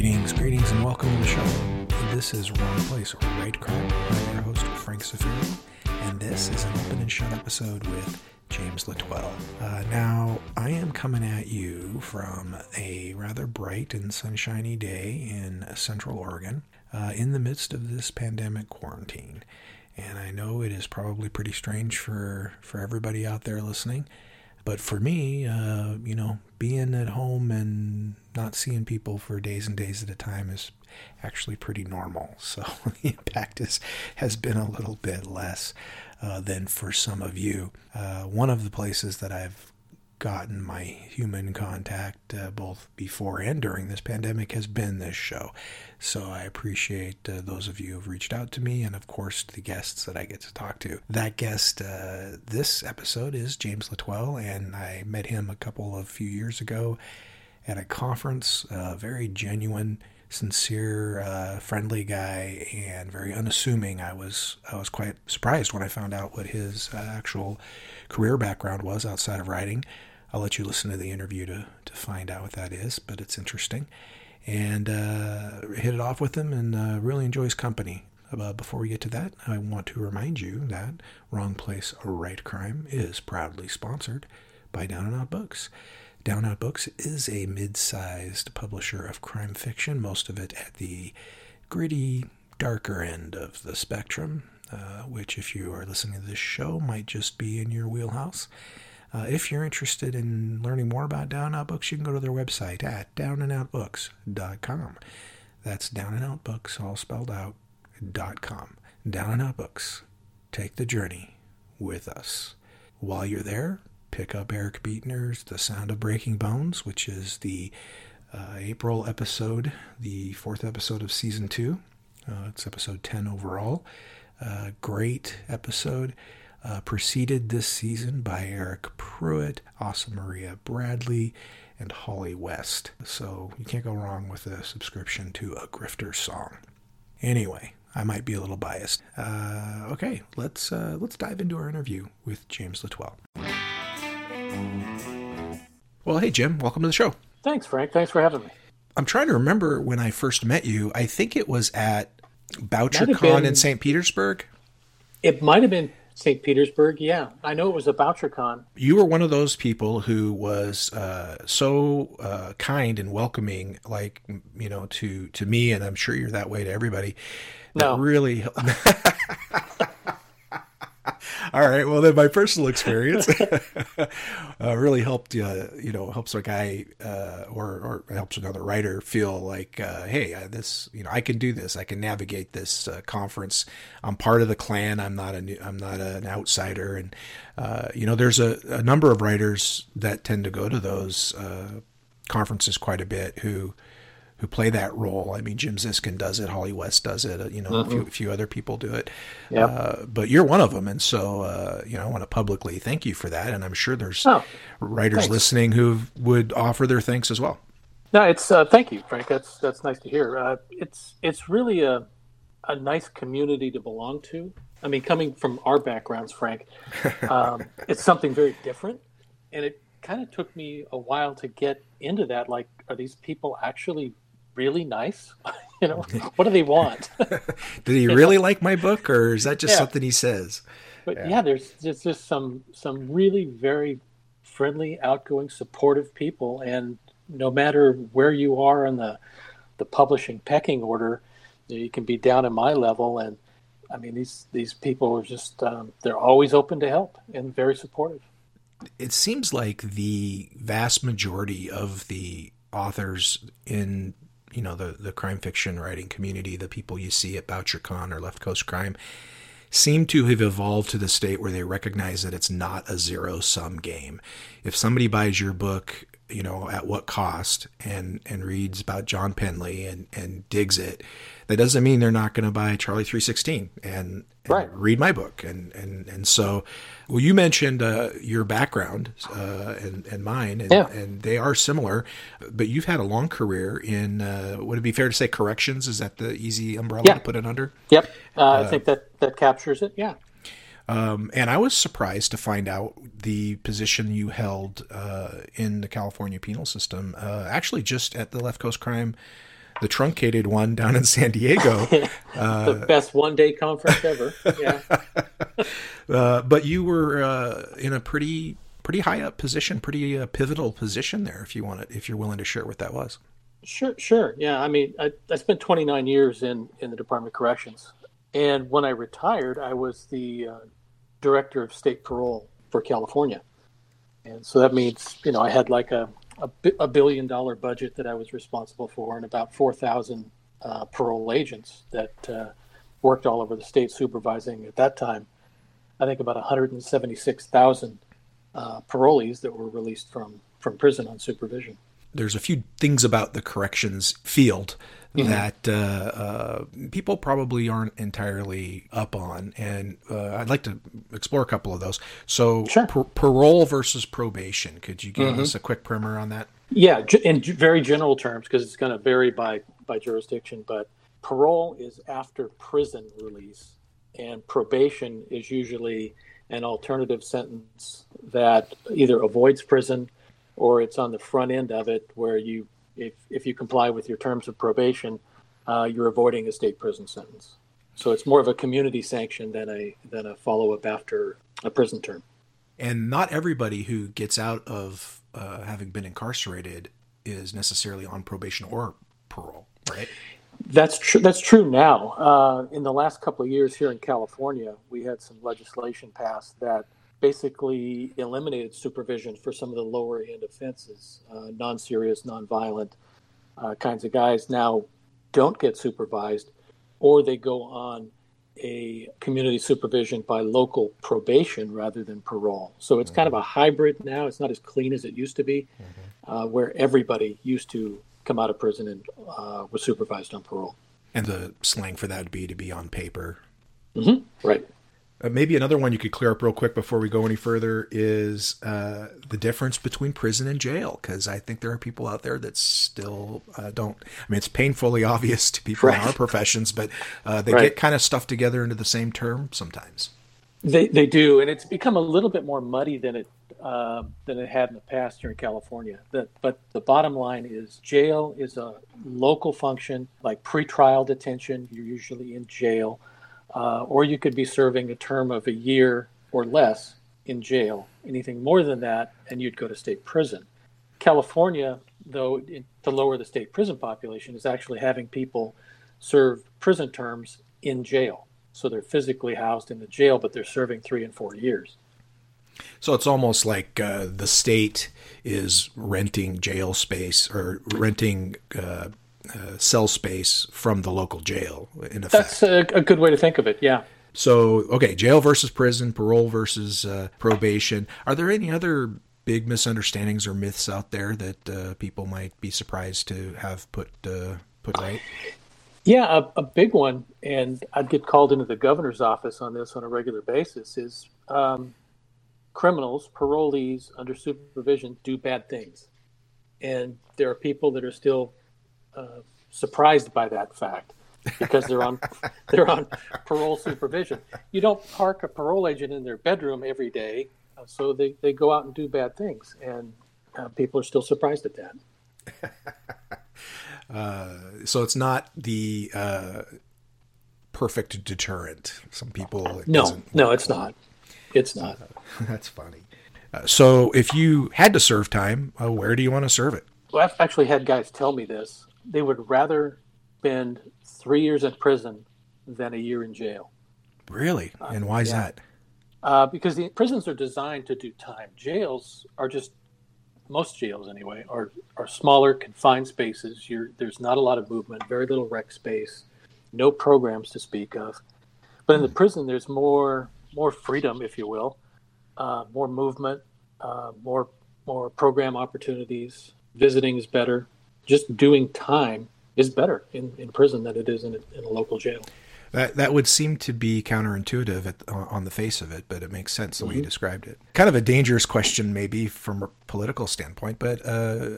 Greetings, greetings, and welcome to the show. This is Wrong Place, Write Crime. I'm your host, Frank Zafiro, and this is an open and shut episode with James L'Etoile. Uh, now, I am coming at you from a rather bright and sunshiny day in Central Oregon uh, in the midst of this pandemic quarantine. And I know it is probably pretty strange for, for everybody out there listening. But for me, uh, you know, being at home and not seeing people for days and days at a time is actually pretty normal. So the impact is, has been a little bit less uh, than for some of you. Uh, one of the places that I've gotten my human contact uh, both before and during this pandemic has been this show. So I appreciate uh, those of you who've reached out to me and, of course, the guests that I get to talk to. That guest uh, this episode is James L'Etoile, and I met him a couple of few years ago at a conference. A very genuine, sincere, uh, friendly guy, and very unassuming. I was I was quite surprised when I found out what his uh, actual career background was outside of writing. I'll let you listen to the interview to, to find out what that is, but it's interesting. And uh, hit it off with him and uh, really enjoy his company. Uh, before we get to that, I want to remind you that Wrong Place, Write Crime is proudly sponsored by Down and Out Books. Down Out Books is a mid sized publisher of crime fiction, most of it at the gritty, darker end of the spectrum, uh, which, if you are listening to this show, might just be in your wheelhouse. Uh, if you're interested in learning more about Down Out Books, you can go to their website at downandoutbooks.com. That's Down and Out Books, all spelled out, dot com. Down and Out Books. Take the journey with us. While you're there, pick up Eric Beetner's The Sound of Breaking Bones, which is the uh, April episode, the fourth episode of season two. Uh, it's episode 10 overall. Uh, great episode uh, preceded this season by Eryk Pruitt, Asa Maria Bradley, and Holly West. So you can't go wrong with a subscription to a Grifter's Song. Anyway, I might be a little biased. Uh, okay, let's uh, let's dive into our interview with James L'Etoile. Well, hey Jim, welcome to the show. Thanks, Frank. Thanks for having me. I'm trying to remember when I first met you. I think it was at BoucherCon in St. Petersburg. It might have been St. Petersburg. Yeah, I know it was a BoucherCon. You were one of those people who was uh, so uh, kind and welcoming, like you know, to to me, and I'm sure you're that way to everybody. No, really. All right. Well, then my personal experience uh, really helped. Uh, you know, helps a guy uh, or or helps another writer feel like, uh, hey, uh, this. You know, I can do this. I can navigate this uh, conference. I'm part of the clan. I'm not a. New, I'm not an outsider. And you know, there's a, a, number of writers that tend to go to those conferences quite a bit who who play that role. I mean, Jim Ziskin does it, Holly West does it, uh, you know, mm-hmm. a, few, a, few, other people do it. Yep. Uh, but you're one of them. And so, uh, you know, I want to publicly thank you for that. And I'm sure there's oh, writers thanks. listening who would offer their thanks as well. No, it's, uh, thank you, Frank. That's, that's nice to hear. Uh, it's, it's really a, a nice community to belong to. I mean, coming from our backgrounds, Frank, um, it's something very different. And it kind of took me a while to get into that. Like, are these people actually really nice? you know, what do they want? Did he really know? like my book, or is that just yeah. something he says? But yeah. yeah, there's there's just some some really very friendly, outgoing, supportive people, and no matter where you are in the the publishing pecking order, you, know, you can be down at my level, and I mean these these people are just um, they're always open to help and very supportive. It seems like the vast majority of the authors in you know the the crime fiction writing community, the people you see at BoucherCon or Left Coast Crime, seem to have evolved to the state where they recognize that it's not a zero sum game. If somebody buys your book, you know, at what cost and and reads about John Penley and and digs it, that doesn't mean they're not going to buy Charlie 316 and, and right. read my book. And and and so, well, you mentioned uh, your background uh, and and mine, and, yeah. and they are similar. But you've had a long career in. Uh, would it be fair to say corrections? Is that the easy umbrella yeah. to put it under? Yep, uh, I think that that captures it. Yeah. Um, and I was surprised to find out the position you held uh, in the California penal system, uh, actually just at the Left Coast Crime the truncated one down in San Diego. Uh, the best one day conference ever. Yeah. uh, but you were uh, in a pretty pretty high up position, pretty uh, pivotal position there. If you want it, if you're willing to share what that was. Sure, sure. Yeah, I mean, I, I spent 29 years in in the Department of Corrections, and when I retired, I was the uh, director of state parole for California, and so that means you know I had like a a, a billion dollar budget that I was responsible for, and about 4,000 uh, parole agents that uh, worked all over the state supervising at that time. I think about 176,000 uh, parolees that were released from from prison on supervision there's a few things about the corrections field mm-hmm. that uh, uh, people probably aren't entirely up on, and uh, I'd like to explore a couple of those. So, sure. par- parole versus probation. Could you give mm-hmm. us a quick primer on that? Yeah, in very general terms, because it's going to vary by by jurisdiction. But parole is after prison release, and probation is usually an alternative sentence that either avoids prison or it's on the front end of it where you, if, if you comply with your terms of probation, uh, you're avoiding a state prison sentence. So it's more of a community sanction than a than a follow up after a prison term. And not everybody who gets out of uh, having been incarcerated is necessarily on probation or parole, right? That's true. That's true now. Uh, in the last couple of years here in California, we had some legislation passed that basically eliminated supervision for some of the lower end offenses, uh, non serious, non violent uh, kinds of guys now don't get supervised or they go on a community supervision by local probation rather than parole. So it's mm-hmm. kind of a hybrid now. It's not as clean as it used to be, mm-hmm. uh, where everybody used to come out of prison and uh, was supervised on parole. And the slang for that would be to be on paper. Mm-hmm. Right. Uh, maybe another one you could clear up real quick before we go any further is uh, the difference between prison and jail, because I think there are people out there that still uh, don't. I mean, it's painfully obvious to people right. in our professions, but uh, they right. get kind of stuffed together into the same term sometimes. They they do, and it's become a little bit more muddy than it uh, than it had in the past here in California. The, but the bottom line is, jail is a local function, like pretrial detention. You're usually in jail uh, or you could be serving a term of a year or less in jail. Anything more than that, and you'd go to state prison. California, though, to lower the state prison population, is actually having people serve prison terms in jail. So they're physically housed in the jail, but they're serving three and four years. So it's almost like uh, the state is renting jail space or renting uh, uh, cell space from the local jail. In effect, that's a, a, good way to think of it. Yeah. So okay, jail versus prison, parole versus uh, probation. Are there any other big misunderstandings or myths out there that uh, people might be surprised to have put uh, put right? Yeah, a, a, big one, and I'd get called into the governor's office on this on a regular basis. Is um, criminals, parolees under supervision do bad things, and there are people that are still uh, surprised by that fact because they're on they're on parole supervision. You don't park a parole agent in their bedroom every day, uh, so they, they go out and do bad things, and uh, people are still surprised at that. Uh, so it's not the uh, perfect deterrent. Some people it no no it's not. It's not. That's funny. Uh, so if you had to serve time, where do you want to serve it? Well, I've actually had guys tell me this they would rather spend three years in prison than a year in jail. Really? Uh, and why is yeah. that? Uh, because the prisons are designed to do time. Jails are just most jails anyway are are smaller confined spaces. You're, there's not a lot of movement, very little rec space, no programs to speak of. But in the hmm. prison, there's more more freedom, if you will, uh, more movement, uh, more more program opportunities. Visiting is better just doing time is better in, in prison than it is in a, in a local jail. That that would seem to be counterintuitive at, on the face of it, but it makes sense the mm-hmm. way you mm-hmm. described it. Kind of a dangerous question, maybe from a political standpoint, but uh,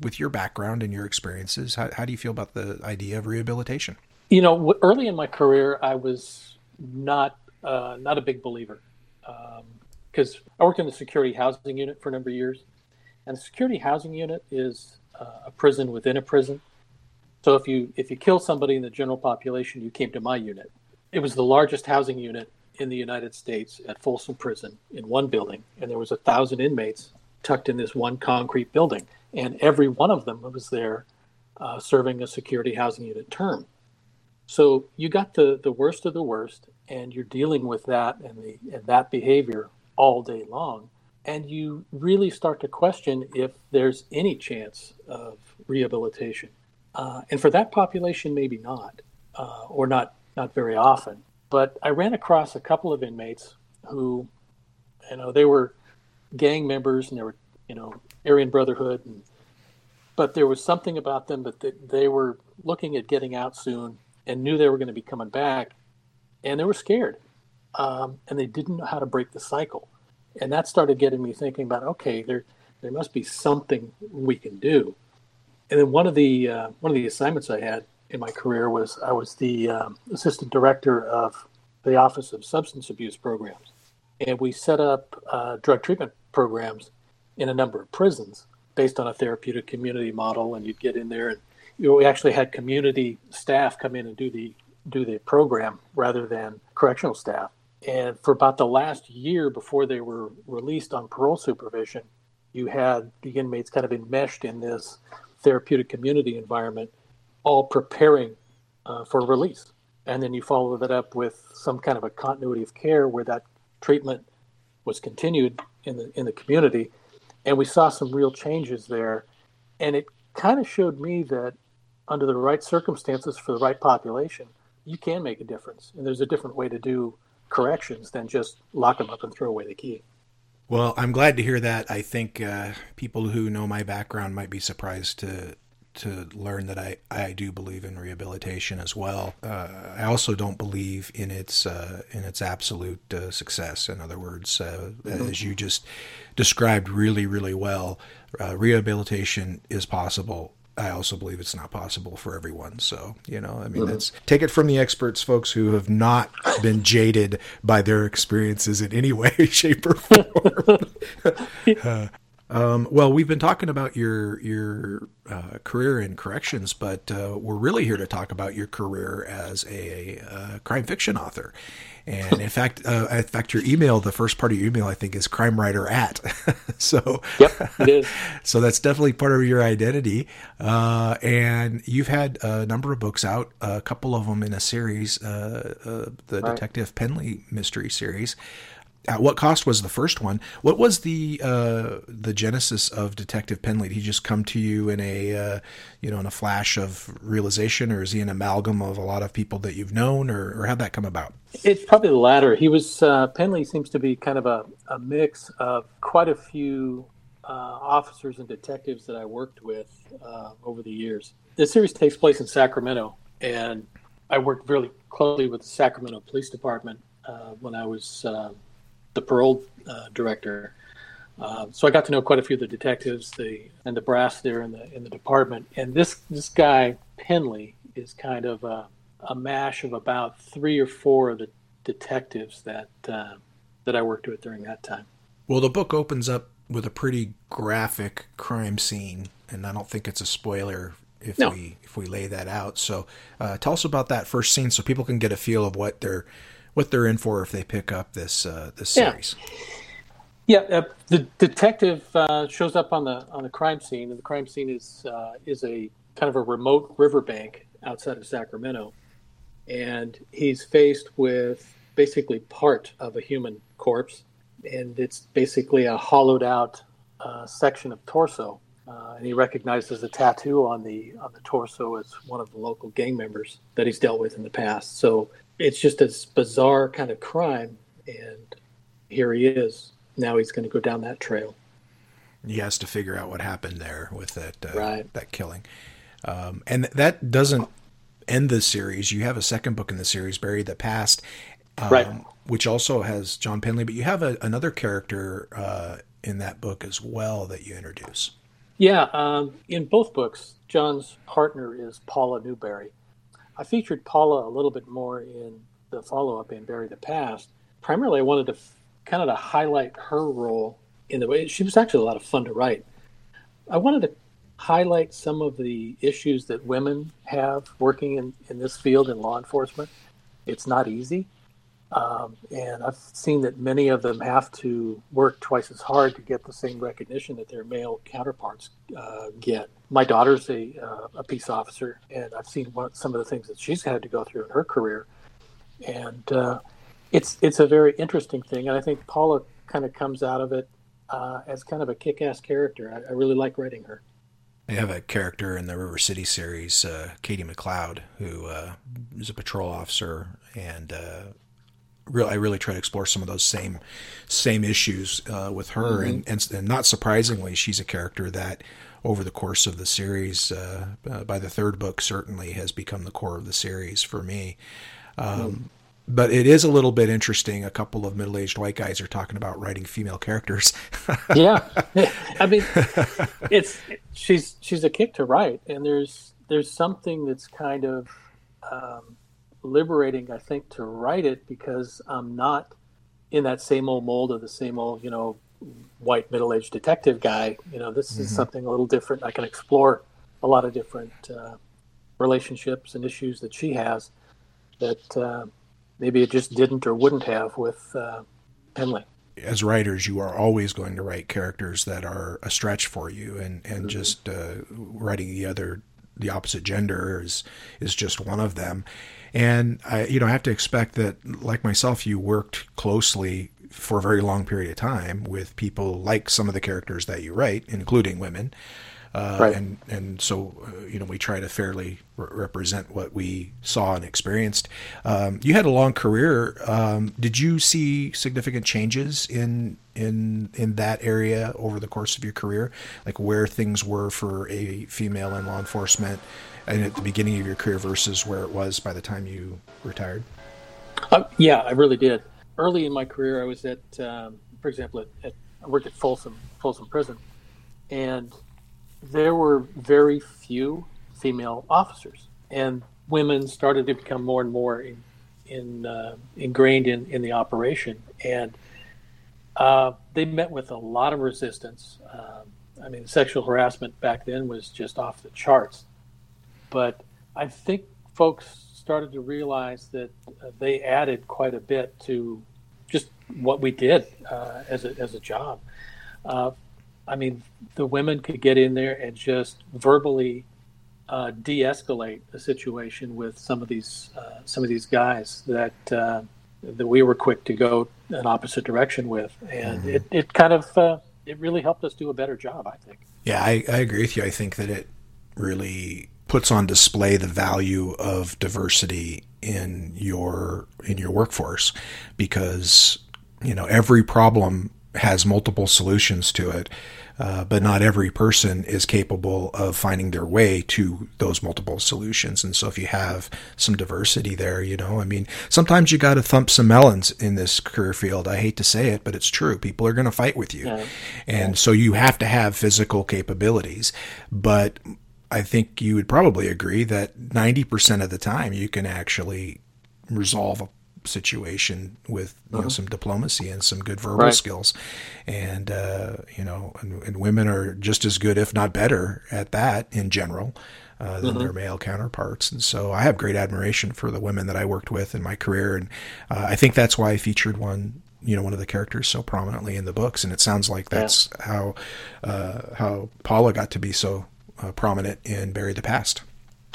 with your background and your experiences, how, how do you feel about the idea of rehabilitation? You know, early in my career, I was not uh, not a big believer because um, I worked in the security housing unit for a number of years, and the security housing unit is uh, a prison within a prison. So if you if you kill somebody in the general population, you came to my unit. It was the largest housing unit in the United States at Folsom Prison in one building, and there was a thousand inmates tucked in this one concrete building, and every one of them was there uh, serving a security housing unit term. So you got the the worst of the worst, and you're dealing with that and the and that behavior all day long, and you really start to question if there's any chance of rehabilitation. Uh, and for that population, maybe not, uh, or not not very often. But I ran across a couple of inmates who, you know, they were gang members and they were, you know, Aryan Brotherhood, and, but there was something about them that they, they were looking at getting out soon and knew they were going to be coming back, and they were scared, um, and they didn't know how to break the cycle, and that started getting me thinking about okay, there there must be something we can do and then one of the uh, one of the assignments I had in my career was I was the um, assistant director of the Office of Substance Abuse Programs, and we set up uh, drug treatment programs in a number of prisons based on a therapeutic community model. And you'd get in there, and you know, we actually had community staff come in and do the do the program rather than correctional staff. And for about the last year before they were released on parole supervision, you had the inmates kind of enmeshed in this therapeutic community environment, all preparing uh, for release. And then you follow that up with some kind of a continuity of care where that treatment was continued in the in the community, and we saw some real changes there. And it kind of showed me that under the right circumstances for the right population, you can make a difference. And there's a different way to do corrections than just lock them up and throw away the key. Well, I'm glad to hear that. I think uh, people who know my background might be surprised to to learn that I, I do believe in rehabilitation as well. Uh, I also don't believe in its uh, in its absolute uh, success. In other words, uh, mm-hmm. as you just described really really well, uh, rehabilitation is possible I also believe it's not possible for everyone. So, you know, I mean, mm-hmm. that's take it from the experts, folks who have not been jaded by their experiences in any way, shape, or form. uh, um, well, we've been talking about your your uh, career in corrections, but uh, we're really here to talk about your career as a, uh, crime fiction author. And in fact, uh, in fact, your email, the first part of your email, I think, is crime writer at. so, yep, it is. so that's definitely part of your identity. Uh, and you've had a number of books out, a couple of them in a series, uh, uh the right. Detective Penley mystery series at what cost was the first one? What was the uh, the genesis of Detective Penley? Did he just come to you in a uh, you know in a flash of realization, or is he an amalgam of a lot of people that you've known, or, or how'd that come about? It's probably the latter. He was uh, Penley seems to be kind of a, a mix of quite a few uh, officers and detectives that I worked with uh, over the years. This series takes place in Sacramento, and I worked really closely with the Sacramento Police Department uh, when I was the parole uh, director. Uh, so I got to know quite a few of the detectives, the and the brass there in the in the department. And this this guy Penley is kind of a, a mash of about three or four of the detectives that uh, that I worked with during that time. Well, the book opens up with a pretty graphic crime scene, and I don't think it's a spoiler if no. we if we lay that out. So, uh, tell us about that first scene, so people can get a feel of what they're what they're in for if they pick up this uh, this series. Yeah, yeah uh, the detective uh, shows up on the on the crime scene, and the crime scene is uh, is a kind of a remote riverbank outside of Sacramento, and he's faced with basically part of a human corpse, and it's basically a hollowed out uh, section of torso. Uh, and he recognizes a tattoo on the on the torso as one of the local gang members that he's dealt with in the past. So it's just a bizarre kind of crime, and here he is. Now he's going to go down that trail. He has to figure out what happened there with that uh, right. that killing, um, and that doesn't end the series. You have a second book in the series, Bury the Past, um, right. which also has John Penley, but you have a, another character uh, in that book as well that you introduce. Yeah, um, in both books, John's partner is Paula Newberry, I featured Paula a little bit more in the follow up in Bury the Past. Primarily, I wanted to f- kind of to highlight her role in the way she was actually a lot of fun to write. I wanted to highlight some of the issues that women have working in, in this field in law enforcement. It's not easy. Um, and I've seen that many of them have to work twice as hard to get the same recognition that their male counterparts uh, get. My daughter's a, uh, a peace officer, and I've seen what, some of the things that she's had to go through in her career. And uh, it's it's a very interesting thing, and I think Paula kind of comes out of it uh, as kind of a kick-ass character. I, I, really like writing her. I have a character in the River City series, uh, Katie McLeod, who uh, is a patrol officer and Real, I really try to explore some of those same same issues uh, with her, mm-hmm. and, and, and not surprisingly, she's a character that over the course of the series, uh, uh, by the third book, certainly has become the core of the series for me. Um, mm. But it is a little bit interesting. A couple of middle aged white guys are talking about writing female characters. yeah, I mean, it's she's she's a kick to write, and there's there's something that's kind of um, liberating, I think, to write it because I'm not in that same old mold of the same old, you know, white middle-aged detective guy. You know, this mm-hmm. is something a little different. I can explore a lot of different uh, relationships and issues that she has that uh, maybe it just didn't or wouldn't have with uh, Penley. As writers, you are always going to write characters that are a stretch for you, and and mm-hmm. just uh, writing the other the opposite gender is is just one of them and I, you know, I have to expect that, like myself, you worked closely for a very long period of time with people like some of the characters that you write, including women. Uh, right. And and so uh, you know we try to fairly re- represent what we saw and experienced. Um, you had a long career. Um, did you see significant changes in in in that area over the course of your career, like where things were for a female in law enforcement? and at the beginning of your career versus where it was by the time you retired? Uh, yeah, I really did. Early in my career, I was at, um, for example, at, at, I worked at Folsom, Folsom Prison, and there were very few female officers, and women started to become more and more in, in uh, ingrained in, in the operation, and uh, they met with a lot of resistance. Um, I mean, sexual harassment back then was just off the charts but I think folks started to realize that uh, they added quite a bit to just what we did uh, as a as a job. Uh, I mean, the women could get in there and just verbally uh, de-escalate the situation with some of these uh, some of these guys that uh, that we were quick to go an opposite direction with, and mm-hmm. it, it kind of it really helped us do a better job, I think. Yeah, I, I agree with you. I think that it really puts on display the value of diversity in your in your workforce because you know every problem has multiple solutions to it uh, but not every person is capable of finding their way to those multiple solutions. And so if you have some diversity there you know i mean sometimes you got to thump some melons in this career field. I hate to say it but it's true. People are going to fight with you. Yeah. and so you have to have physical capabilities. But I think you would probably agree that 90% of the time you can actually resolve a situation with you uh-huh. some diplomacy and some good verbal right. skills. And, uh, you know, and, and, women are just as good, if not better, at that in general. Uh, than uh-huh. their male counterparts, and so I have great admiration for the women that I worked with in my career, and uh, I think that's why I featured one you know one of the characters so prominently in the books and it sounds like that's yeah. how uh, how Paula got to be so uh, prominent in Bury the Past.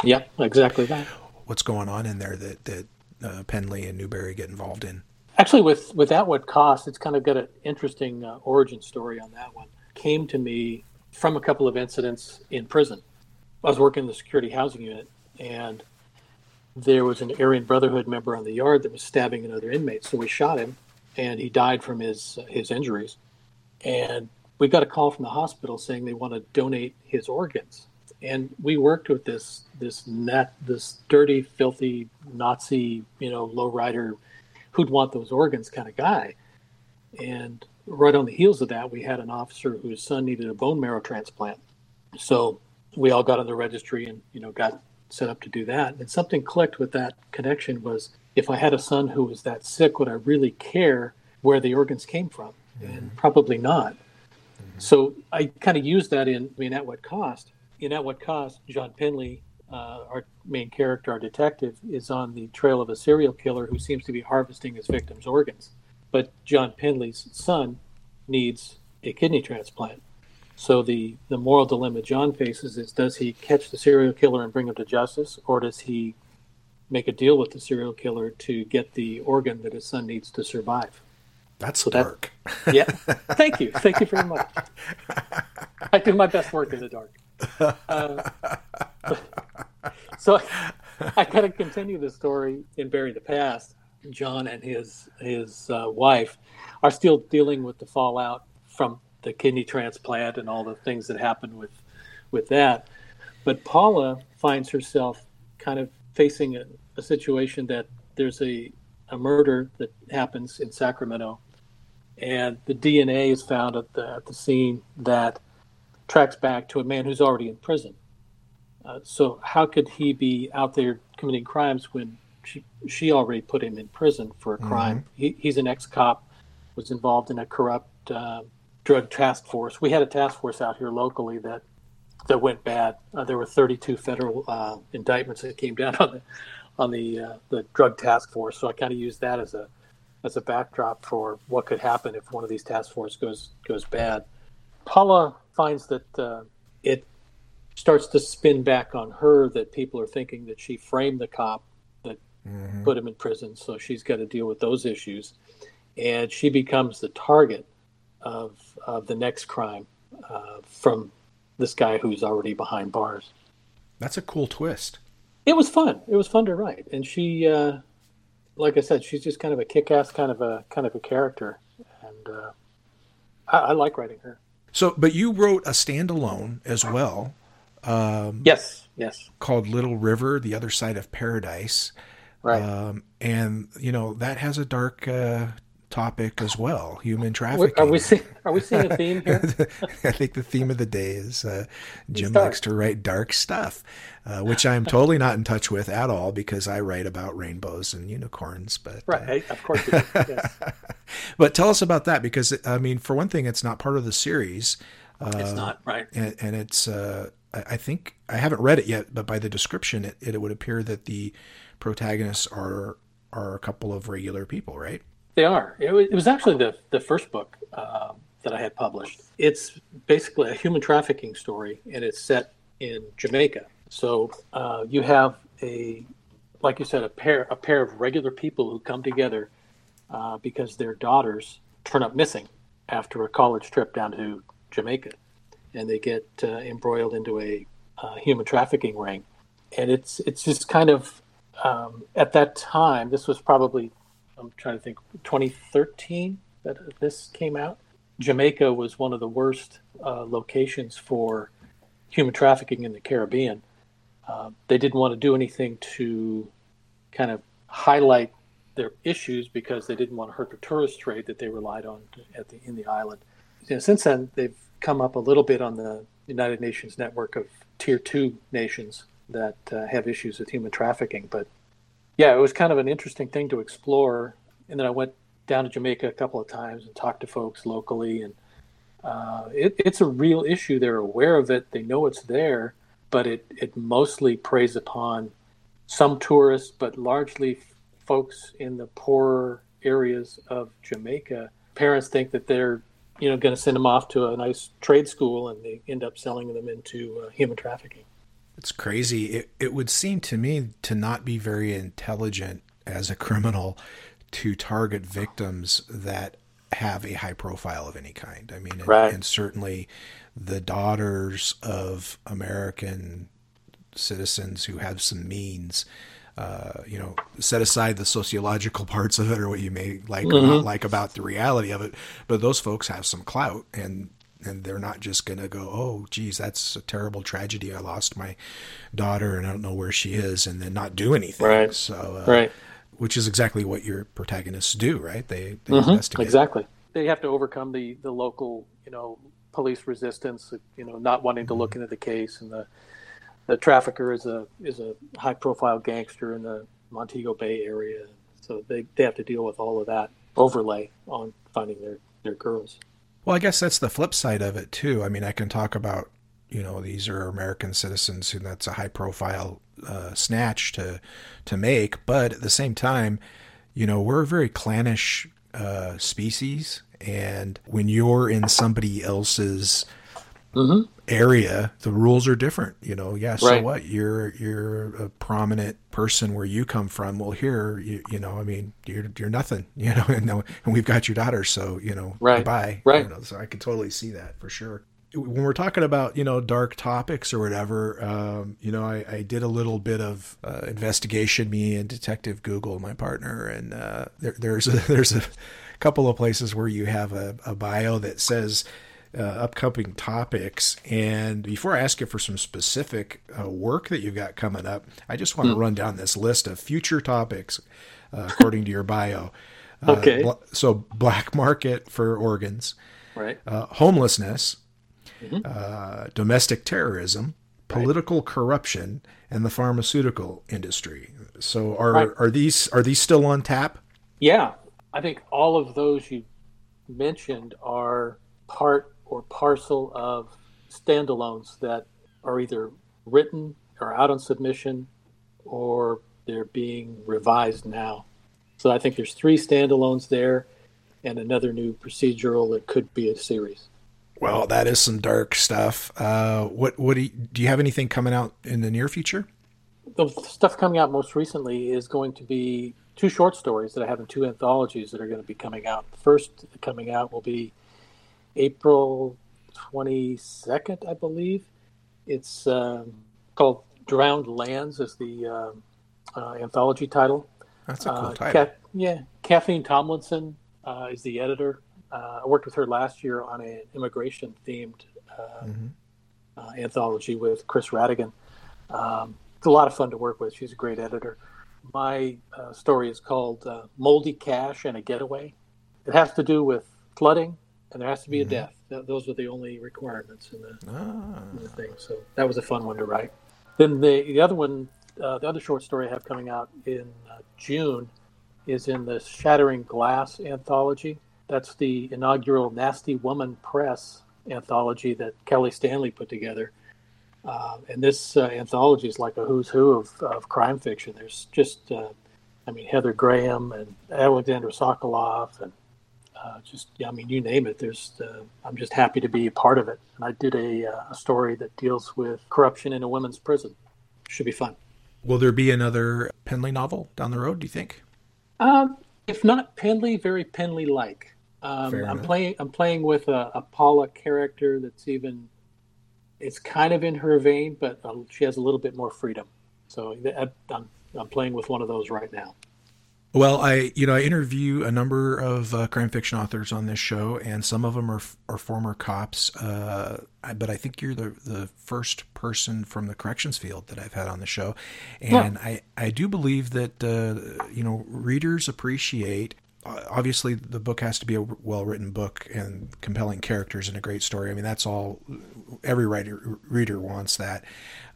Yeah, exactly that. What's going on in there that that uh, Penley and Newberry get involved in? Actually, with with At What Cost, it's kind of got an interesting uh, origin story on that one. Came to me from a couple of incidents in prison. I was working in the security housing unit, and there was an Aryan Brotherhood member on the yard that was stabbing another inmate. So we shot him, and he died from his uh, his injuries. And we got a call from the hospital saying they want to donate his organs. And we worked with this this net this dirty, filthy Nazi, you know, lowrider who'd want those organs kind of guy. And right on the heels of that, we had an officer whose son needed a bone marrow transplant. So we all got on the registry and you know got set up to do that. And something clicked with that connection was if I had a son who was that sick, would I really care where the organs came from? Mm-hmm. And probably not. So I kind of used that in, I mean, at what cost? In At What Cost, John Penley, uh, our main character, our detective, is on the trail of a serial killer who seems to be harvesting his victims' organs. But John Penley's son needs a kidney transplant. So the, the moral dilemma John faces is does he catch the serial killer and bring him to justice, or does he make a deal with the serial killer to get the organ that his son needs to survive? That's so dark. That, yeah. Thank you. Thank you very much. I do my best work in the dark. Uh, so I, I kind of continue the story in Bury the Past. John and his his uh, wife are still dealing with the fallout from the kidney transplant and all the things that happened with with that. But Paula finds herself kind of facing a, a situation that there's a, a murder that happens in Sacramento, and the DNA is found at the, at the scene that tracks back to a man who's already in prison. Uh, so how could he be out there committing crimes when she, she already put him in prison for a crime? Mm-hmm. He, he's an ex-cop, was involved in a corrupt uh, drug task force. We had a task force out here locally that that went bad. Uh, there were 32 federal uh, indictments that came down on the on the uh, the drug task force. So I kind of used that as a as a backdrop for what could happen if one of these task force goes goes bad. Paula finds that uh, it starts to spin back on her that people are thinking that she framed the cop that mm-hmm. put him in prison. So she's got to deal with those issues, and she becomes the target of of the next crime uh, from this guy who's already behind bars. That's a cool twist. It was fun. It was fun to write, and she, uh, like I said, she's just kind of a kick-ass kind of a kind of a character, and uh, I, I, like writing her. So, but you wrote a standalone as well. Um, yes, yes. Called Little River: The Other Side of Paradise. Right. Um, and you know that has a dark uh, topic as well human trafficking. are we seeing are we seeing a theme here? I think the theme of the day is uh, jim likes to write dark stuff uh, which i'm totally not in touch with at all because i write about rainbows and unicorns but right uh, of course yes. but tell us about that because i mean for one thing it's not part of the series it's not uh, right. and, and it's uh, i think i haven't read it yet but by the description it, it would appear that the protagonists are are a couple of regular people right they are. It was, it was actually the, the first book uh, that I had published. It's basically a human trafficking story, and it's set in Jamaica. So uh, you have a, like you said, a pair a pair of regular people who come together uh, because their daughters turn up missing after a college trip down to Jamaica, and they get uh, embroiled into a uh, human trafficking ring. And it's it's just kind of um, at that time. This was probably I'm trying to think, 2013 that this came out. Jamaica was one of the worst uh, locations for human trafficking in the Caribbean. Uh, they didn't want to do anything to kind of highlight their issues because they didn't want to hurt the tourist trade that they relied on at the in the island. You know, since then, they've come up a little bit on the United Nations network of tier two nations that uh, have issues with human trafficking, but yeah, it was kind of an interesting thing to explore. And then I went down to Jamaica a couple of times and talked to folks locally, and uh, it, it's a real issue. They're aware of it. They know it's there, but it it mostly preys upon some tourists, but largely folks in the poorer areas of Jamaica. Parents think that they're you know going to send them off to a nice trade school, and they end up selling them into uh, human trafficking. It's crazy. It it would seem to me to not be very intelligent as a criminal to target victims that have a high profile of any kind. I mean, and, right. and certainly the daughters of American citizens who have some means. Uh, you know, set aside the sociological parts of it or what you may like mm-hmm. or not mm-hmm. like about the reality of it, but those folks have some clout and and they're not just going to go, oh, geez, that's a terrible tragedy. I lost my daughter and I don't know where she is, and then not do anything. Right. So, uh, right. Which is exactly what your protagonists do, right? They, they mm-hmm. investigate. Exactly. They have to overcome the the local, you know, police resistance, you know, not wanting to mm-hmm. look into the case, and the the trafficker is a is a high profile gangster in the Montego Bay area, so they they have to deal with all of that overlay on finding their their girls. Well, I guess that's the flip side of it too. I mean, I can talk about you know these are American citizens who that's a high profile uh, snatch to to make, but at the same time, you know we're a very clannish uh, species, and when you're in somebody else's mm-hmm. area, the rules are different. You know, yeah. So right. what? You're you're a prominent person where you come from. Well, here, you, you know, I mean, you're you're nothing. You know, and, and we've got your daughter, so you know, right. bye. Right. You know, so I can totally see that for sure when we're talking about you know dark topics or whatever, um, you know, I, I, did a little bit of uh, investigation. Me and Detective Google, my partner, and uh, there, there's a, there's a couple of places where you have a, a bio that says uh, upcoming topics. And before I ask you for some specific uh, work that you've got coming up, I just want to mm. run down this list of future topics uh, according to your bio. Uh, okay. so black market for organs, right? homelessness mm-hmm. uh, domestic terrorism, political right. corruption, and the pharmaceutical industry. So are right. are these are these still on tap? Yeah, I think all of those you mentioned are part or parcel of standalones that are either written or out on submission or they're being revised now. So I think there's three standalones there and another new procedural that could be a series. Well, that is some dark stuff. Uh, what what do you, do you have anything coming out in the near future? The stuff coming out most recently is going to be two short stories that I have in two anthologies that are going to be coming out. The first coming out will be April 22nd, I believe. It's um, called Drowned Lands, is the uh, uh, anthology title. That's a cool uh, title. Yeah, Kathleen Tomlinson uh, is the editor uh, I worked with her last year on an immigration themed mm-hmm. uh, anthology with Chris Radigan. Um, it's a lot of fun to work with. She's a great editor. My uh, story is called uh, Moldy Cash and a Getaway. It has to do with flooding, and there has to be mm-hmm. a death. Th- those were the only requirements in the, ah. in the, thing. So that was a fun one to write. Then the, the other one, uh, the other short story I have coming out in June is in the Shattering Glass anthology that's the inaugural Nasty Woman Press anthology that Kelly Stanley put together. Uh, and this uh, anthology is like a who's who of, of crime fiction. There's just, uh, I mean, Heather Graham and Alexandra Sokoloff, and uh, just, yeah, I mean, you name it. There's, uh, I'm just happy to be a part of it. And I did a, uh, a story that deals with corruption in a women's prison. Should be fun. Will there be another Penley novel down the road? Do you think? Um, if not Penley, very Penley-like. Um, I'm playing. I'm playing with a, a, Paula character that's even. It's kind of in her vein, but uh, she has a little bit more freedom. So I'm, I'm playing with one of those right now. Well, I you know I interview a number of uh, crime fiction authors on this show, and some of them are are former cops. Uh, but I think you're the the first person from the corrections field that I've had on the show, and yeah. I I do believe that uh, you know readers appreciate obviously the book has to be a well written book and compelling characters and a great story. I mean, that's all every writer reader wants that.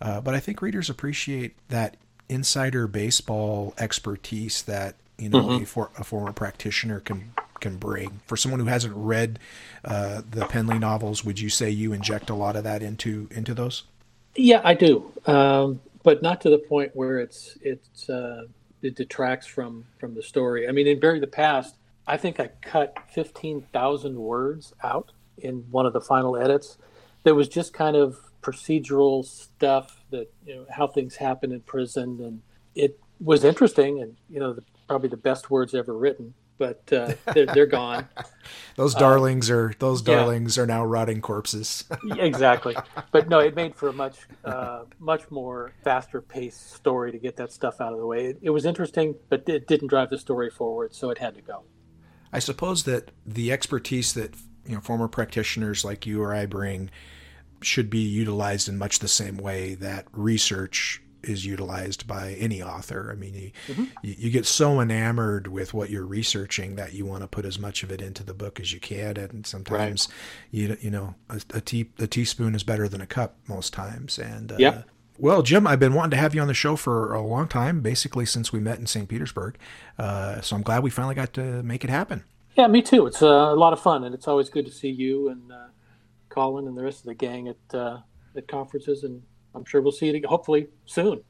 Uh, but I think readers appreciate that insider baseball expertise that you know mm-hmm. a, for, a, former practitioner can can bring. For someone who hasn't read uh, the Penley novels, would you say you inject a lot of that into into those? Yeah, I do, um, but not to the point where it's it's. Uh it detracts from from the story. I mean, in Bury the Past, I think I cut fifteen thousand words out in one of the final edits. There was just kind of procedural stuff that you know how things happen in prison, and it was interesting, and you know the, probably the best words ever written but uh, they're, they're, gone. those darlings uh, are those darlings yeah. are now rotting corpses. exactly, but no, it made for a much uh, much more faster paced story to get that stuff out of the way. It, it, was interesting, but it didn't drive the story forward, so it had to go. I suppose that the expertise that you know former practitioners like you or I bring should be utilized in much the same way that research is utilized by any author. I mean, you, mm-hmm. you, you, get so enamored with what you're researching that you want to put as much of it into the book as you can, and sometimes right. you you know a, a, tea, a teaspoon is better than a cup most times. And uh, yeah. Well, Jim, I've been wanting to have you on the show for a long time, basically since we met in St. Petersburg. Uh, so I'm glad we finally got to make it happen. Yeah, me too. It's uh, a lot of fun, and it's always good to see you and uh, Colin and the rest of the gang at uh, at conferences, and I'm sure we'll see it hopefully soon.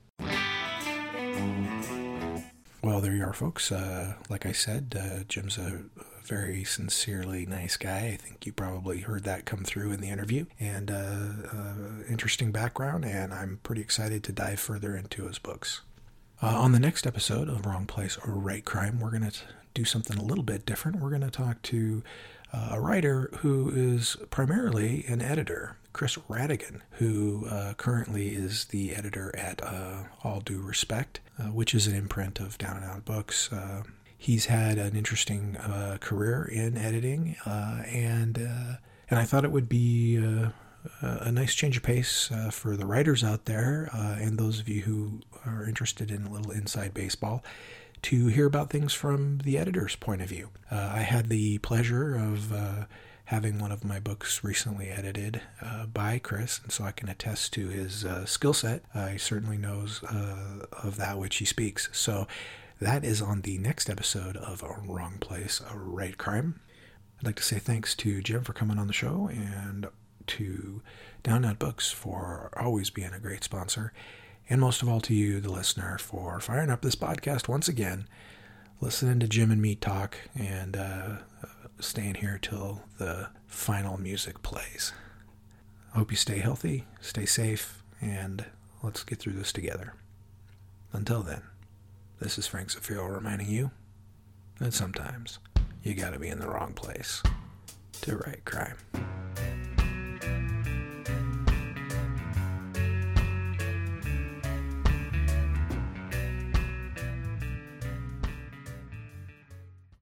Well, there you are, folks. Uh, like I said, uh, Jim's a very sincerely nice guy. I think you probably heard that come through in the interview, and uh, uh interesting background. And I'm pretty excited to dive further into his books. Uh, on the next episode of Wrong Place or Write Crime, we're going to do something a little bit different. We're going to talk to uh, a writer who is primarily an editor, Chris Rhatigan, who uh, currently is the editor at uh, All Due Respect, uh, which is an imprint of Down and Out Books. Uh, he's had an interesting uh, career in editing, and and I thought it would be a nice change of pace for the writers out there and those of you who are interested in a little inside baseball to hear about things from the editor's point of view. Uh, I had the pleasure of uh, having one of my books recently edited uh, by Chris, and so I can attest to his uh, skill set. he certainly knows uh, of that which he speaks. So that is on the next episode of A Wrong Place, A Write Crime. I'd like to say thanks to Jim for coming on the show and to Down Books for always being a great sponsor and most of all to you, the listener, for firing up this podcast once again, listening to Jim and me talk, and uh, staying here till the final music plays. I hope you stay healthy, stay safe, and let's get through this together. Until then, this is Frank Zafiro reminding you that sometimes you gotta be in the wrong place to write crime.